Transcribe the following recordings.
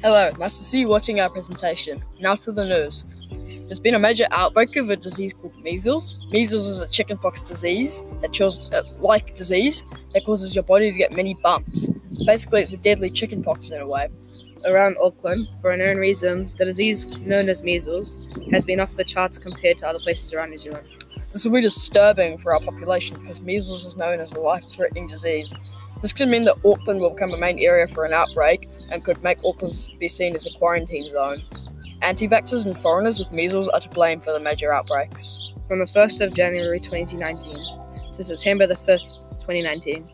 Hello, nice to see you watching our presentation. Now to the news. There's been a major outbreak of a disease called measles. Measles is a chickenpox disease kills, uh, like disease, that causes your body to get many bumps. Basically, it's a deadly chickenpox in a way. Around Auckland, for an unknown reason, the disease known as measles has been off the charts compared to other places around New Zealand. This will be disturbing for our population because measles is known as a life threatening disease. This could mean that Auckland will become a main area for an outbreak and could make Auckland be seen as a quarantine zone. Anti vaxxers and foreigners with measles are to blame for the major outbreaks. From the 1st of January 2019 to September the 5th, 2019,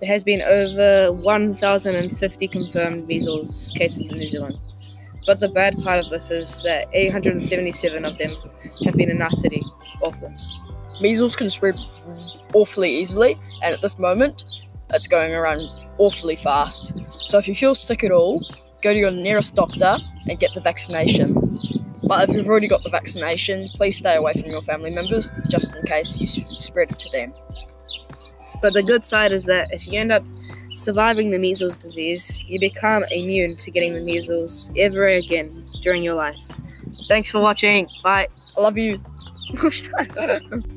there has been over 1,050 confirmed measles cases in New Zealand. But the bad part of this is that 877 of them have been in our city, Auckland. Measles can spread awfully easily, and at this moment, it's going around awfully fast. So if you feel sick at all, go to your nearest doctor and get the vaccination. But if you've already got the vaccination, please stay away from your family members just in case you spread it to them. But the good side is that if you end up surviving the measles disease, you become immune to getting the measles ever again during your life. Thanks for watching. Bye. I love you.